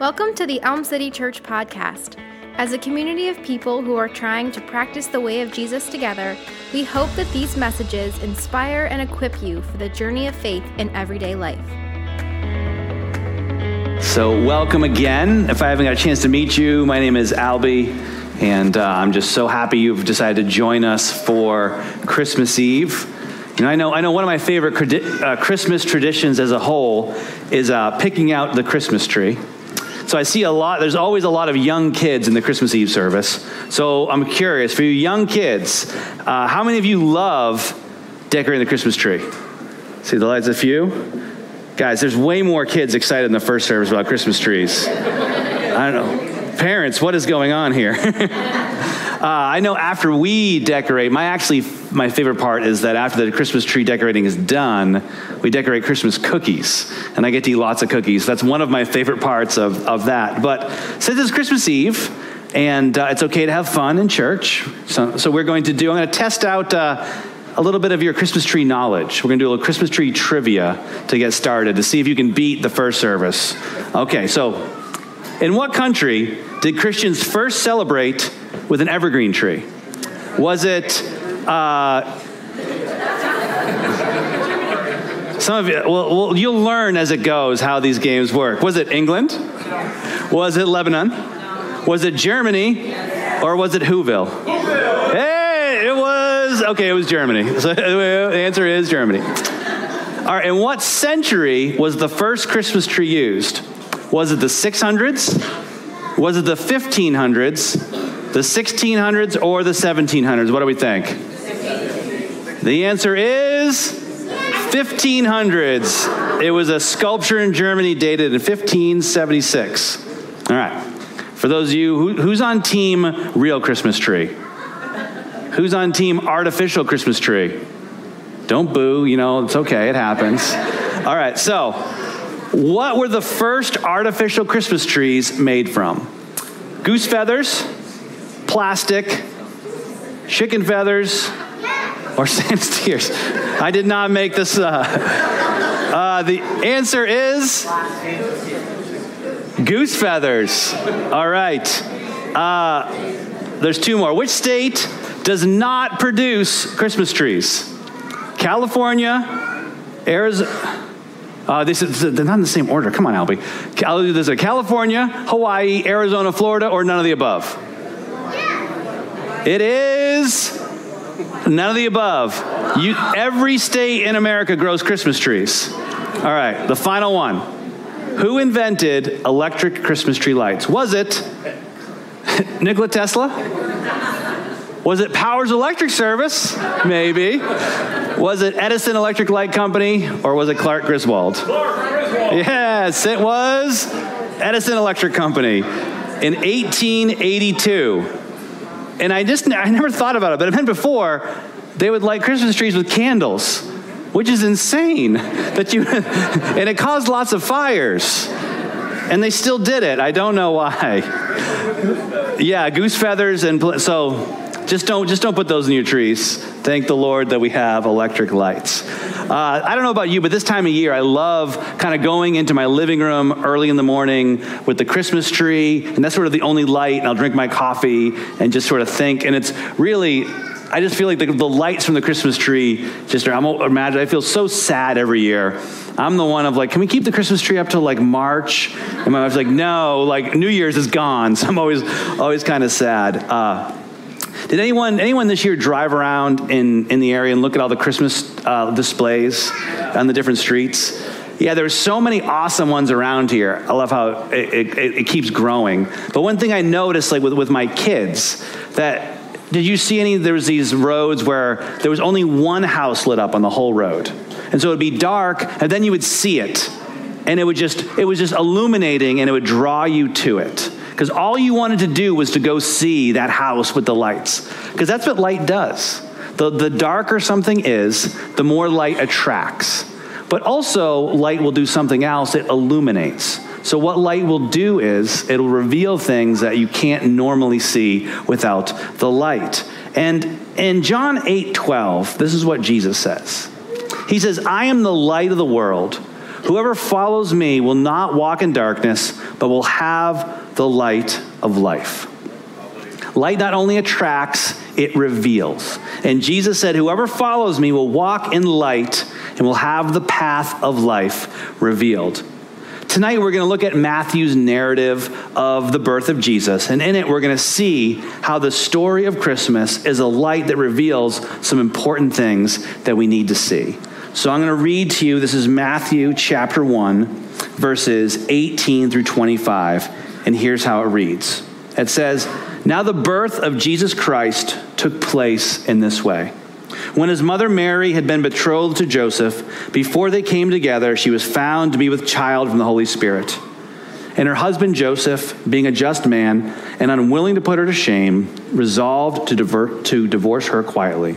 Welcome to the Elm City Church podcast. As a community of people who are trying to practice the way of Jesus together, we hope that these messages inspire and equip you for the journey of faith in everyday life. So, welcome again. If I haven't got a chance to meet you, my name is Albie, and uh, I'm just so happy you've decided to join us for Christmas Eve. You know, I know, I know one of my favorite uh, Christmas traditions as a whole is uh, picking out the Christmas tree. So I see a lot, there's always a lot of young kids in the Christmas Eve service. So I'm curious, for you young kids, uh, how many of you love decorating the Christmas tree? See the lights, a few? Guys, there's way more kids excited in the first service about Christmas trees. I don't know. Parents, what is going on here? Uh, I know after we decorate, my actually my favorite part is that after the Christmas tree decorating is done, we decorate Christmas cookies, and I get to eat lots of cookies. That's one of my favorite parts of, of that. But since it's Christmas Eve, and uh, it's okay to have fun in church, so, so we're going to do. I'm going to test out. Uh, a little bit of your Christmas tree knowledge. We're going to do a little Christmas tree trivia to get started to see if you can beat the first service. Okay, so in what country did Christians first celebrate with an evergreen tree? Was it, uh, some of you, well, well, you'll learn as it goes how these games work. Was it England? Was it Lebanon? Was it Germany? Or was it Whoville? Hey, it was, okay, it was Germany. So the answer is Germany. All right, in what century was the first Christmas tree used? Was it the 600s? Was it the 1500s? The 1600s or the 1700s? What do we think? The answer is 1500s. It was a sculpture in Germany dated in 1576. All right. For those of you who, who's on team real Christmas tree? Who's on team artificial Christmas tree? Don't boo, you know, it's okay, it happens. All right, so what were the first artificial Christmas trees made from? Goose feathers, plastic, chicken feathers, or Santa's tears? I did not make this up. Uh, the answer is goose feathers. All right. Uh, there's two more. Which state does not produce Christmas trees? California, Arizona. Uh, this is, they're not in the same order. Come on, Albie. Do this: California, Hawaii, Arizona, Florida, or none of the above. It is none of the above. You, every state in America grows Christmas trees. All right, the final one. Who invented electric Christmas tree lights? Was it Nikola Tesla? Was it Powers Electric Service? Maybe. Was it Edison Electric Light Company or was it Clark Griswold? Clark Griswold. Yes, it was Edison Electric Company in 1882. And I just, I never thought about it, but I've been before, they would light Christmas trees with candles, which is insane. That you, and it caused lots of fires. And they still did it. I don't know why. Yeah, goose feathers and so just don't just don't put those in your trees. Thank the Lord that we have electric lights. Uh, I don't know about you, but this time of year, I love kind of going into my living room early in the morning with the Christmas tree, and that's sort of the only light, and I'll drink my coffee and just sort of think. And it's really, I just feel like the, the lights from the Christmas tree just are, I'm imagine, I feel so sad every year. I'm the one of like, can we keep the Christmas tree up till like March? And my wife's like, no, like New Year's is gone. So I'm always, always kind of sad. Uh, did anyone anyone this year drive around in, in the area and look at all the Christmas uh, displays on the different streets? Yeah, there's so many awesome ones around here. I love how it, it, it keeps growing. But one thing I noticed, like with, with my kids, that did you see any? There was these roads where there was only one house lit up on the whole road, and so it would be dark, and then you would see it, and it would just it was just illuminating, and it would draw you to it because all you wanted to do was to go see that house with the lights. Because that's what light does. The, the darker something is, the more light attracts. But also, light will do something else, it illuminates. So, what light will do is it'll reveal things that you can't normally see without the light. And in John 8 12, this is what Jesus says He says, I am the light of the world. Whoever follows me will not walk in darkness, but will have the light of life. Light not only attracts, it reveals. And Jesus said, Whoever follows me will walk in light and will have the path of life revealed. Tonight, we're going to look at Matthew's narrative of the birth of Jesus. And in it, we're going to see how the story of Christmas is a light that reveals some important things that we need to see. So I'm going to read to you this is Matthew chapter 1, verses 18 through 25. And here's how it reads It says, Now the birth of Jesus Christ took place in this way. When his mother Mary had been betrothed to Joseph, before they came together, she was found to be with child from the Holy Spirit. And her husband Joseph, being a just man and unwilling to put her to shame, resolved to, divert, to divorce her quietly.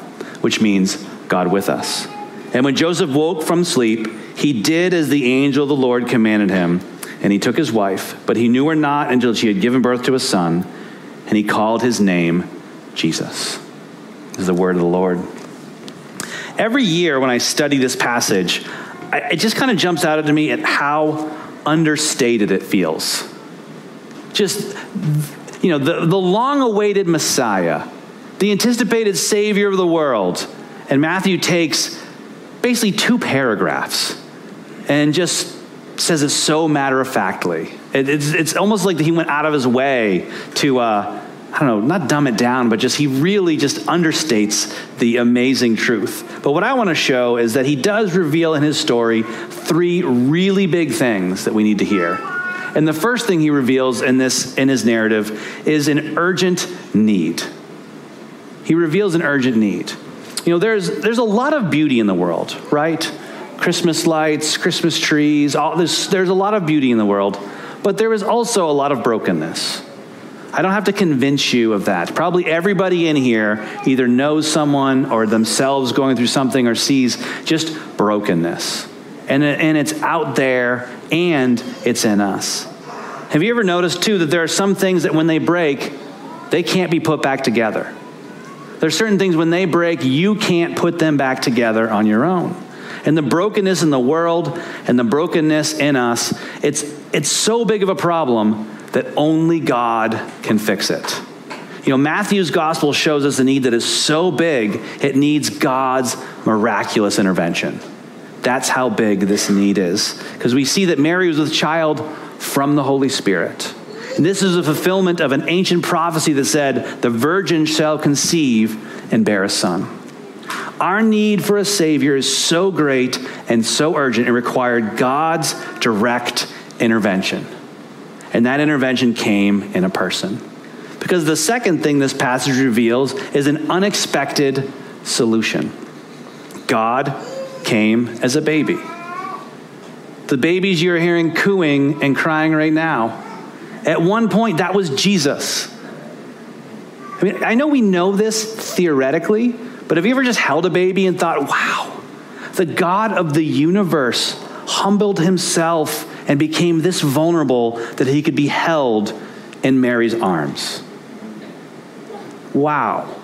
which means God with us. And when Joseph woke from sleep, he did as the angel of the Lord commanded him, and he took his wife, but he knew her not until she had given birth to a son, and he called his name Jesus This is the word of the Lord. Every year when I study this passage, I, it just kind of jumps out at me at how understated it feels. Just, you know, the, the long awaited Messiah, the anticipated Savior of the world. And Matthew takes basically two paragraphs and just says it so matter of factly. It, it's, it's almost like he went out of his way to, uh, I don't know, not dumb it down, but just he really just understates the amazing truth. But what I want to show is that he does reveal in his story three really big things that we need to hear. And the first thing he reveals in this in his narrative is an urgent need. He reveals an urgent need. You know, there's there's a lot of beauty in the world, right? Christmas lights, Christmas trees, all this there's a lot of beauty in the world, but there is also a lot of brokenness. I don't have to convince you of that. Probably everybody in here either knows someone or themselves going through something or sees just brokenness. And, and it's out there and it's in us. Have you ever noticed, too, that there are some things that when they break, they can't be put back together? There's certain things when they break, you can't put them back together on your own. And the brokenness in the world and the brokenness in us, it's, it's so big of a problem that only God can fix it. You know, Matthew's gospel shows us a need that is so big, it needs God's miraculous intervention. That's how big this need is. Because we see that Mary was with child from the Holy Spirit. And this is a fulfillment of an ancient prophecy that said, The virgin shall conceive and bear a son. Our need for a Savior is so great and so urgent, it required God's direct intervention. And that intervention came in a person. Because the second thing this passage reveals is an unexpected solution God came as a baby. The babies you're hearing cooing and crying right now, at one point, that was Jesus. I mean, I know we know this theoretically, but have you ever just held a baby and thought, wow, the God of the universe humbled himself and became this vulnerable that he could be held in Mary's arms. Wow.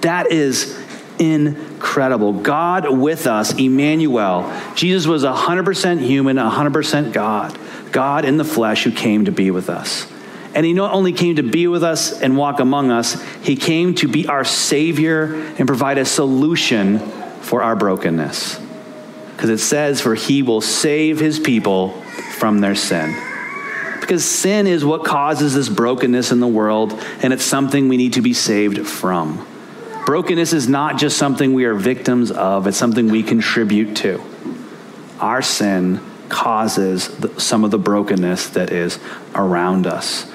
That is incredible. God with us, Emmanuel. Jesus was 100% human, 100% God. God in the flesh who came to be with us. And he not only came to be with us and walk among us, he came to be our Savior and provide a solution for our brokenness. Because it says, For he will save his people from their sin. Because sin is what causes this brokenness in the world, and it's something we need to be saved from. Brokenness is not just something we are victims of, it's something we contribute to. Our sin causes the, some of the brokenness that is around us.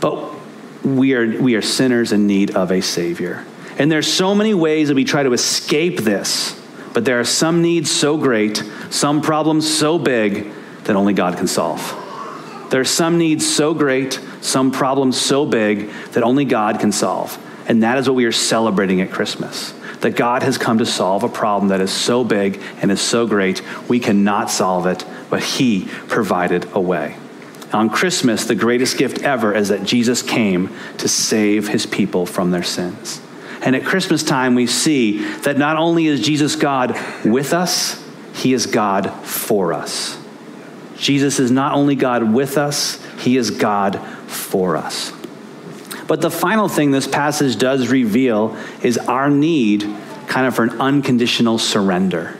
But we are, we are sinners in need of a Savior. And there's so many ways that we try to escape this, but there are some needs so great, some problems so big that only God can solve. There are some needs so great, some problems so big that only God can solve. And that is what we are celebrating at Christmas. That God has come to solve a problem that is so big and is so great, we cannot solve it, but He provided a way. On Christmas, the greatest gift ever is that Jesus came to save His people from their sins. And at Christmas time, we see that not only is Jesus God with us, He is God for us. Jesus is not only God with us, He is God for us. But the final thing this passage does reveal is our need kind of for an unconditional surrender.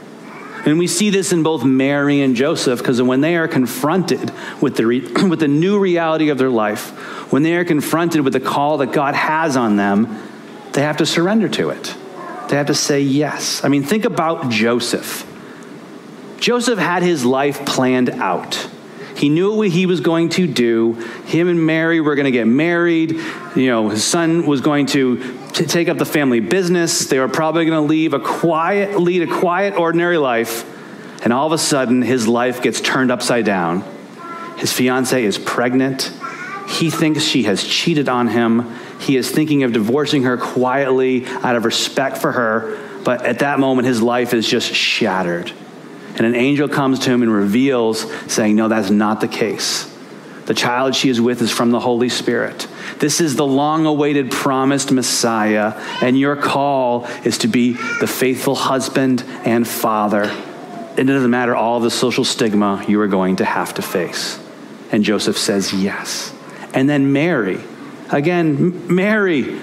And we see this in both Mary and Joseph because when they are confronted with the, re- with the new reality of their life, when they are confronted with the call that God has on them, they have to surrender to it. They have to say yes. I mean, think about Joseph. Joseph had his life planned out. He knew what he was going to do. Him and Mary were going to get married. You know, his son was going to t- take up the family business. They were probably going to leave a quiet, lead a quiet, ordinary life. And all of a sudden, his life gets turned upside down. His fiancee is pregnant. He thinks she has cheated on him. He is thinking of divorcing her quietly out of respect for her. But at that moment, his life is just shattered. And an angel comes to him and reveals, saying, No, that's not the case. The child she is with is from the Holy Spirit. This is the long awaited promised Messiah, and your call is to be the faithful husband and father. It doesn't matter all the social stigma you are going to have to face. And Joseph says yes. And then Mary, again, Mary,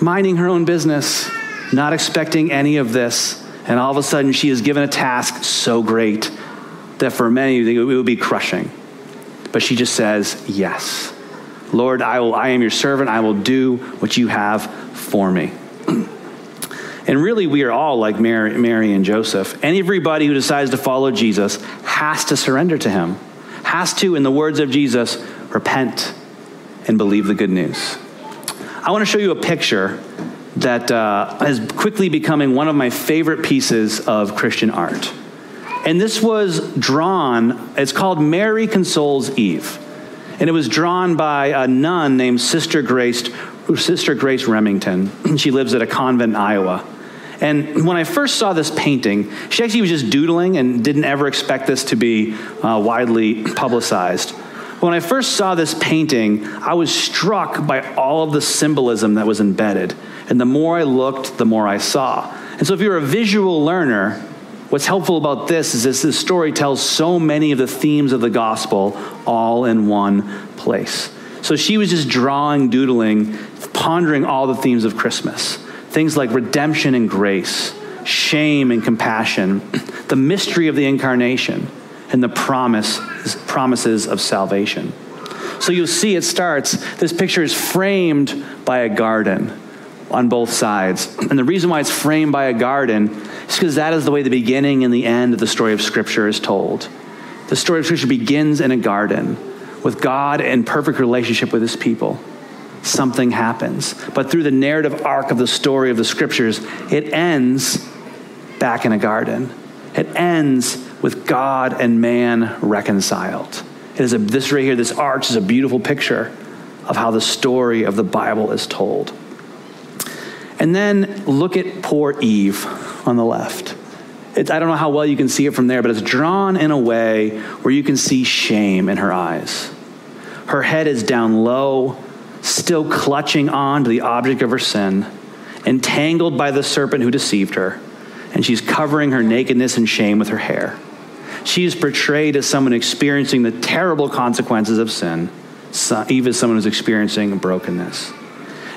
minding her own business, not expecting any of this. And all of a sudden, she is given a task so great that for many, it would be crushing. But she just says, Yes. Lord, I, will, I am your servant. I will do what you have for me. And really, we are all like Mary, Mary and Joseph. And everybody who decides to follow Jesus has to surrender to him, has to, in the words of Jesus, repent and believe the good news. I want to show you a picture that uh, is quickly becoming one of my favorite pieces of Christian art. And this was drawn, it's called Mary Consoles Eve. And it was drawn by a nun named Sister Grace, Sister Grace Remington. she lives at a convent in Iowa. And when I first saw this painting, she actually was just doodling and didn't ever expect this to be uh, widely publicized. When I first saw this painting, I was struck by all of the symbolism that was embedded. And the more I looked, the more I saw. And so, if you're a visual learner, what's helpful about this is this, this story tells so many of the themes of the gospel all in one place. So she was just drawing, doodling, pondering all the themes of Christmas. Things like redemption and grace, shame and compassion, the mystery of the incarnation, and the promise, promises of salvation. So you'll see it starts, this picture is framed by a garden on both sides. And the reason why it's framed by a garden is because that is the way the beginning and the end of the story of Scripture is told. The story of Scripture begins in a garden with God in perfect relationship with his people. Something happens. But through the narrative arc of the story of the Scriptures, it ends back in a garden. It ends with God and man reconciled. It is a, this right here, this arch is a beautiful picture of how the story of the Bible is told. And then look at poor Eve on the left. It's, I don't know how well you can see it from there, but it's drawn in a way where you can see shame in her eyes. Her head is down low, still clutching on to the object of her sin, entangled by the serpent who deceived her, and she's covering her nakedness and shame with her hair. She is portrayed as someone experiencing the terrible consequences of sin. Eve is someone who's experiencing brokenness.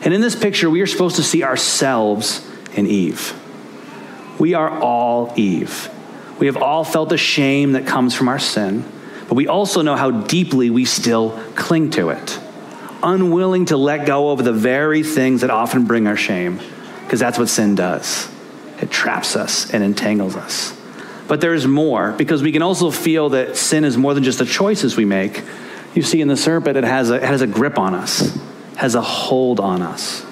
And in this picture, we are supposed to see ourselves in Eve. We are all Eve. We have all felt the shame that comes from our sin, but we also know how deeply we still cling to it, unwilling to let go of the very things that often bring our shame, because that's what sin does. It traps us and entangles us. But there's more, because we can also feel that sin is more than just the choices we make. You see in the serpent, it has a, it has a grip on us has a hold on us.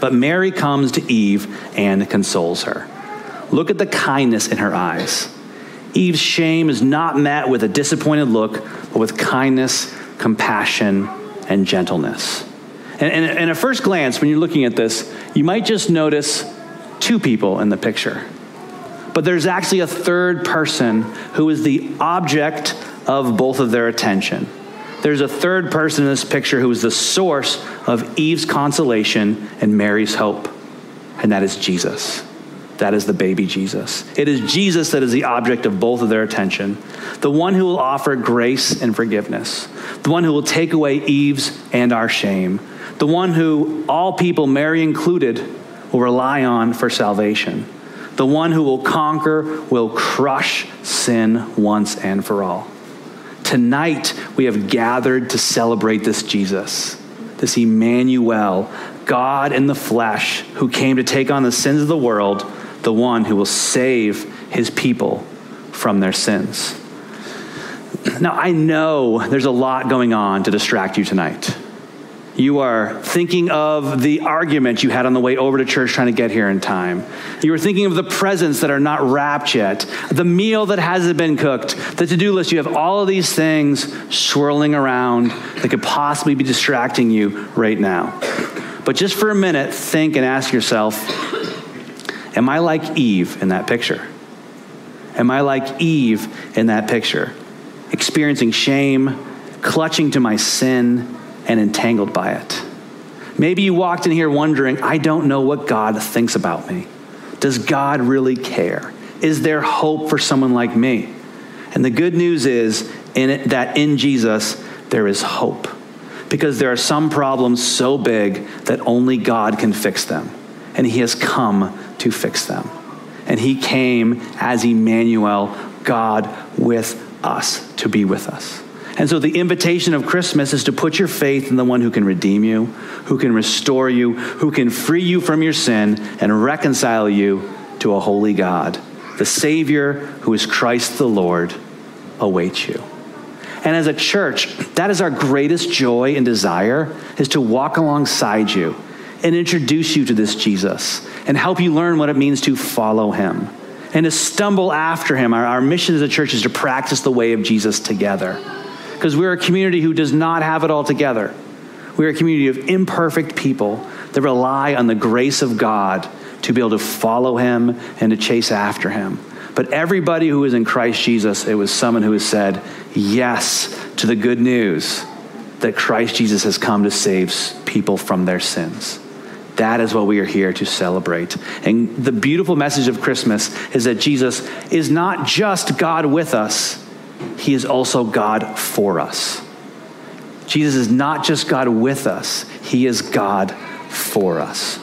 But Mary comes to Eve and consoles her. Look at the kindness in her eyes. Eve's shame is not met with a disappointed look, but with kindness, compassion, and gentleness. And, and, and at first glance, when you're looking at this, you might just notice two people in the picture. But there's actually a third person who is the object of both of their attention. There's a third person in this picture who is the source of Eve's consolation and Mary's hope, and that is Jesus. That is the baby Jesus. It is Jesus that is the object of both of their attention, the one who will offer grace and forgiveness, the one who will take away Eve's and our shame, the one who all people, Mary included, will rely on for salvation, the one who will conquer, will crush sin once and for all. Tonight, we have gathered to celebrate this Jesus, this Emmanuel, God in the flesh, who came to take on the sins of the world, the one who will save his people from their sins. Now, I know there's a lot going on to distract you tonight. You are thinking of the argument you had on the way over to church trying to get here in time. You are thinking of the presents that are not wrapped yet, the meal that hasn't been cooked, the to do list. You have all of these things swirling around that could possibly be distracting you right now. But just for a minute, think and ask yourself Am I like Eve in that picture? Am I like Eve in that picture? Experiencing shame, clutching to my sin and entangled by it. Maybe you walked in here wondering, I don't know what God thinks about me. Does God really care? Is there hope for someone like me? And the good news is in it, that in Jesus there is hope. Because there are some problems so big that only God can fix them. And he has come to fix them. And he came as Emmanuel, God with us, to be with us. And so the invitation of Christmas is to put your faith in the one who can redeem you, who can restore you, who can free you from your sin and reconcile you to a holy God. The Savior, who is Christ the Lord, awaits you. And as a church, that is our greatest joy and desire is to walk alongside you and introduce you to this Jesus and help you learn what it means to follow him and to stumble after him. Our, our mission as a church is to practice the way of Jesus together because we're a community who does not have it all together. We're a community of imperfect people that rely on the grace of God to be able to follow Him and to chase after Him. But everybody who is in Christ Jesus, it was someone who has said yes to the good news that Christ Jesus has come to save people from their sins. That is what we are here to celebrate. And the beautiful message of Christmas is that Jesus is not just God with us, he is also God for us. Jesus is not just God with us, He is God for us.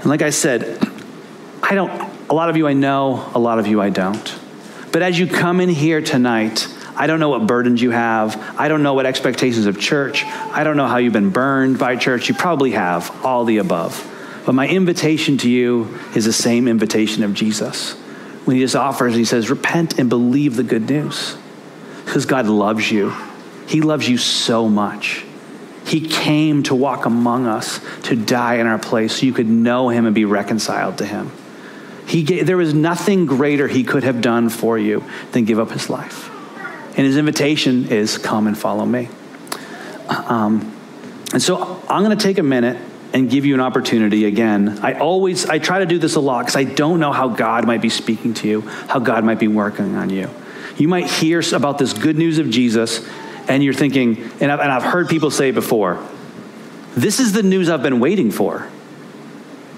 And like I said, I don't, a lot of you I know, a lot of you I don't. But as you come in here tonight, I don't know what burdens you have. I don't know what expectations of church. I don't know how you've been burned by church. You probably have all the above. But my invitation to you is the same invitation of Jesus when he just offers, he says, Repent and believe the good news. Because God loves you. He loves you so much. He came to walk among us, to die in our place, so you could know him and be reconciled to him. He gave, there was nothing greater he could have done for you than give up his life. And his invitation is come and follow me. Um, and so I'm going to take a minute and give you an opportunity again. I always I try to do this a lot because I don't know how God might be speaking to you, how God might be working on you. You might hear about this good news of Jesus, and you're thinking, and I've, and I've heard people say before, this is the news I've been waiting for.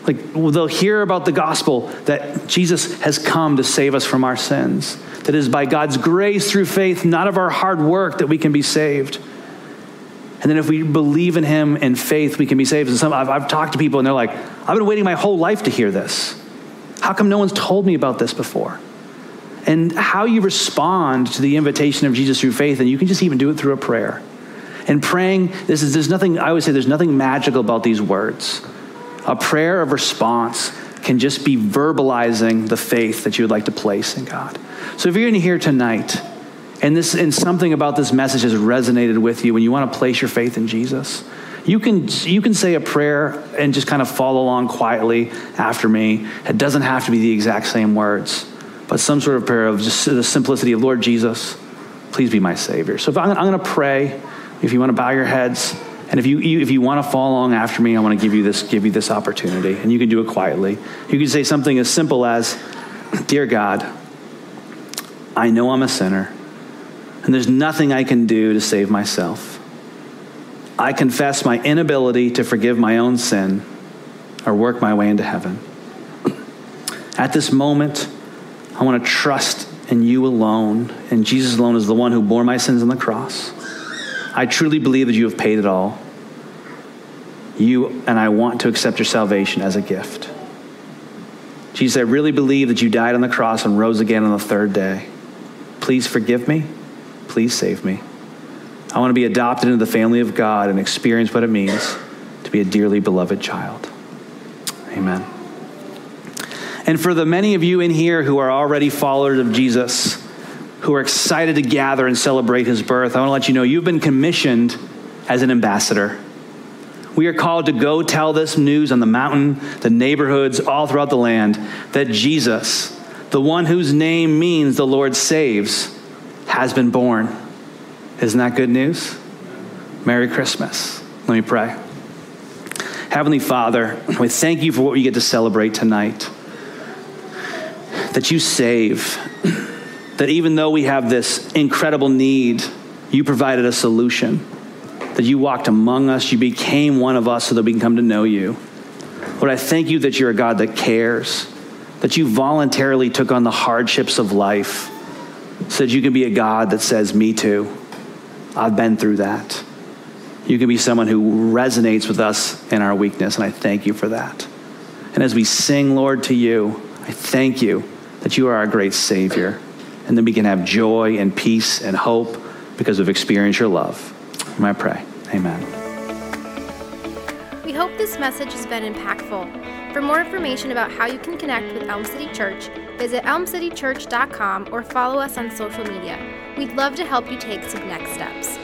Like they'll hear about the gospel that Jesus has come to save us from our sins. That is by God's grace through faith, not of our hard work, that we can be saved. And then if we believe in him in faith, we can be saved. And some, I've, I've talked to people and they're like, I've been waiting my whole life to hear this. How come no one's told me about this before? And how you respond to the invitation of Jesus through faith, and you can just even do it through a prayer. And praying, this is there's nothing, I would say there's nothing magical about these words. A prayer of response can just be verbalizing the faith that you would like to place in God. So if you're in here tonight and this and something about this message has resonated with you and you want to place your faith in Jesus, you can you can say a prayer and just kind of follow along quietly after me. It doesn't have to be the exact same words, but some sort of prayer of just the simplicity of Lord Jesus, Please be my Savior. So I'm, I'm going to pray. If you want to bow your heads, and if you, you, if you want to follow along after me, I want to give you this give you this opportunity, and you can do it quietly. You can say something as simple as, "Dear God, I know I'm a sinner, and there's nothing I can do to save myself. I confess my inability to forgive my own sin or work my way into heaven. At this moment, I want to trust in you alone, and Jesus alone is the one who bore my sins on the cross. I truly believe that you have paid it all. You and I want to accept your salvation as a gift. Jesus, I really believe that you died on the cross and rose again on the third day. Please forgive me. Please save me. I want to be adopted into the family of God and experience what it means to be a dearly beloved child. Amen. And for the many of you in here who are already followers of Jesus, who are excited to gather and celebrate his birth, I want to let you know you've been commissioned as an ambassador. We are called to go tell this news on the mountain, the neighborhoods, all throughout the land that Jesus, the one whose name means the Lord saves, has been born. Isn't that good news? Merry Christmas. Let me pray. Heavenly Father, we thank you for what we get to celebrate tonight. That you save. That even though we have this incredible need, you provided a solution. That you walked among us, you became one of us so that we can come to know you. Lord, I thank you that you're a God that cares, that you voluntarily took on the hardships of life that you can be a God that says, Me too. I've been through that. You can be someone who resonates with us in our weakness, and I thank you for that. And as we sing, Lord, to you, I thank you that you are our great Savior, and that we can have joy and peace and hope because we've experienced your love. And I pray, Amen. We hope this message has been impactful. For more information about how you can connect with Elm City Church, visit elmcitychurch.com or follow us on social media. We'd love to help you take some next steps.